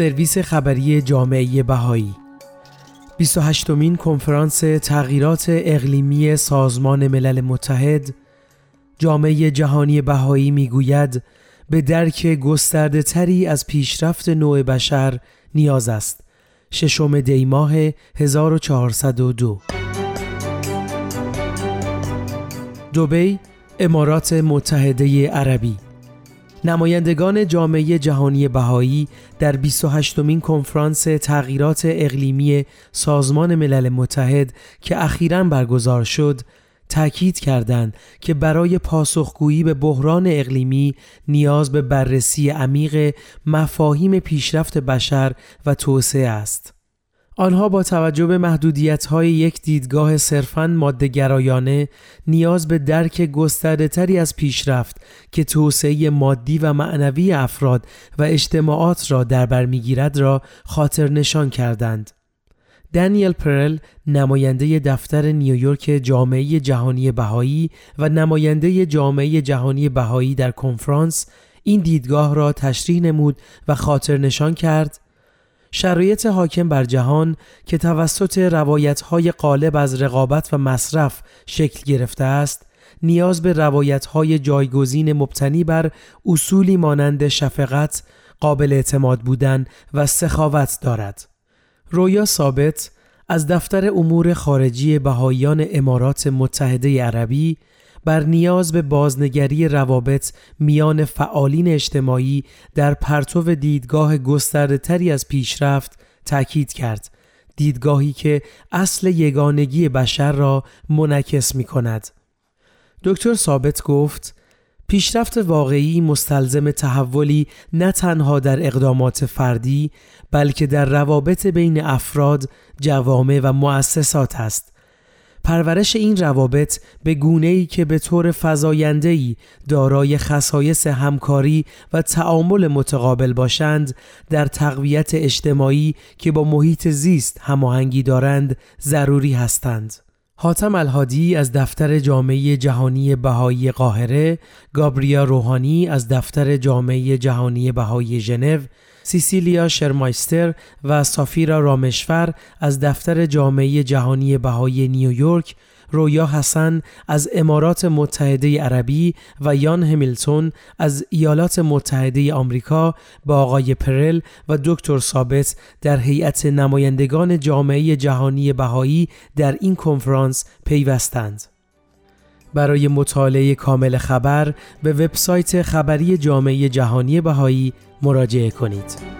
سرویس خبری جامعه بهایی. 28 مین کنفرانس تغییرات اقلیمی سازمان ملل متحد جامعه جهانی بهایی می‌گوید به درک گسترده تری از پیشرفت نوع بشر نیاز است. ششم دیماه 1402 دوبی امارات متحده عربی. نمایندگان جامعه جهانی بهایی در 28 مین کنفرانس تغییرات اقلیمی سازمان ملل متحد که اخیرا برگزار شد تأکید کردند که برای پاسخگویی به بحران اقلیمی نیاز به بررسی عمیق مفاهیم پیشرفت بشر و توسعه است. آنها با توجه به محدودیت های یک دیدگاه صرفاً مادهگرایانه نیاز به درک گسترده تری از پیشرفت که توسعه مادی و معنوی افراد و اجتماعات را در بر می‌گیرد را خاطر نشان کردند. دانیل پرل نماینده دفتر نیویورک جامعه جهانی بهایی و نماینده جامعه جهانی بهایی در کنفرانس این دیدگاه را تشریح نمود و خاطر نشان کرد شرایط حاکم بر جهان که توسط روایت‌های غالب از رقابت و مصرف شکل گرفته است نیاز به روایت‌های جایگزین مبتنی بر اصولی مانند شفقت، قابل اعتماد بودن و سخاوت دارد. رویا ثابت از دفتر امور خارجی بهاییان امارات متحده عربی بر نیاز به بازنگری روابط میان فعالین اجتماعی در پرتو دیدگاه گسترده تری از پیشرفت تاکید کرد دیدگاهی که اصل یگانگی بشر را منعکس می کند. دکتر ثابت گفت پیشرفت واقعی مستلزم تحولی نه تنها در اقدامات فردی بلکه در روابط بین افراد، جوامع و مؤسسات است. پرورش این روابط به ای که به طور ای دارای خصایص همکاری و تعامل متقابل باشند در تقویت اجتماعی که با محیط زیست هماهنگی دارند ضروری هستند. حاتم الهادی از دفتر جامعه جهانی بهایی قاهره، گابریا روحانی از دفتر جامعه جهانی بهایی ژنو، سیسیلیا شرمایستر و سافیرا رامشور از دفتر جامعه جهانی بهایی نیویورک رویا حسن از امارات متحده عربی و یان همیلتون از ایالات متحده آمریکا با آقای پرل و دکتر ثابت در هیئت نمایندگان جامعه جهانی بهایی در این کنفرانس پیوستند. برای مطالعه کامل خبر به وبسایت خبری جامعه جهانی بهایی مراجعه کنید.